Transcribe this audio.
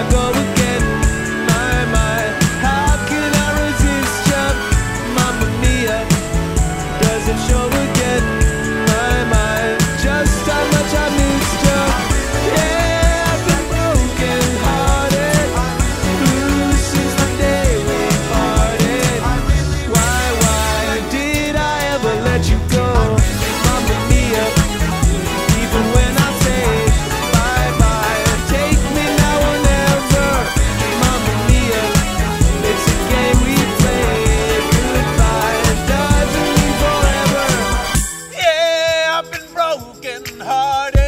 I go again. broken hearted.